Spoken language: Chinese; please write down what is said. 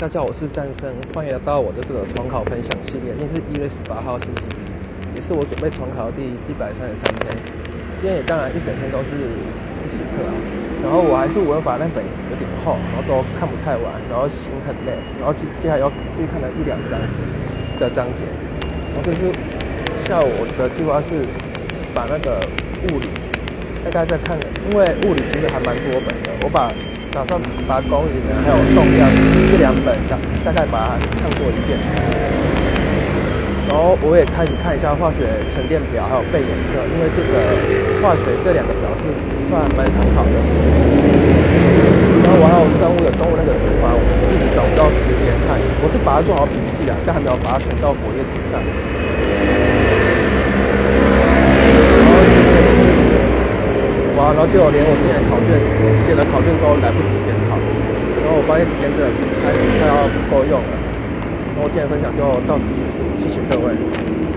大家好，我是战生，欢迎来到我的这个重考分享系列。今天是一月十八号星期一，也是我准备重考的第一百三十三天。今天也当然一整天都是复习课啊，然后我还是文法那本有点厚，然后都看不太完，然后心很累，然后接接下来要继续看了一两章的章节。然后这是下午我的计划是把那个物理大概再看，因为物理其实还蛮多本的，我把。打算把公语呢，还有重量这两本大大概把它看过一遍，然后我也开始看一下化学沉淀表，还有背颜色，因为这个化学这两个表是算蛮常考的。然后我还有生物的动物那个字环，我一直找不到时间看，我是把它做好笔记啊，但还没有把它存到活页纸上。哇，然然后就连我之前考卷写的考卷都来不及检考，然后我发现时间真的开始快要不够用了。然后今天分享就到此结束，谢谢各位。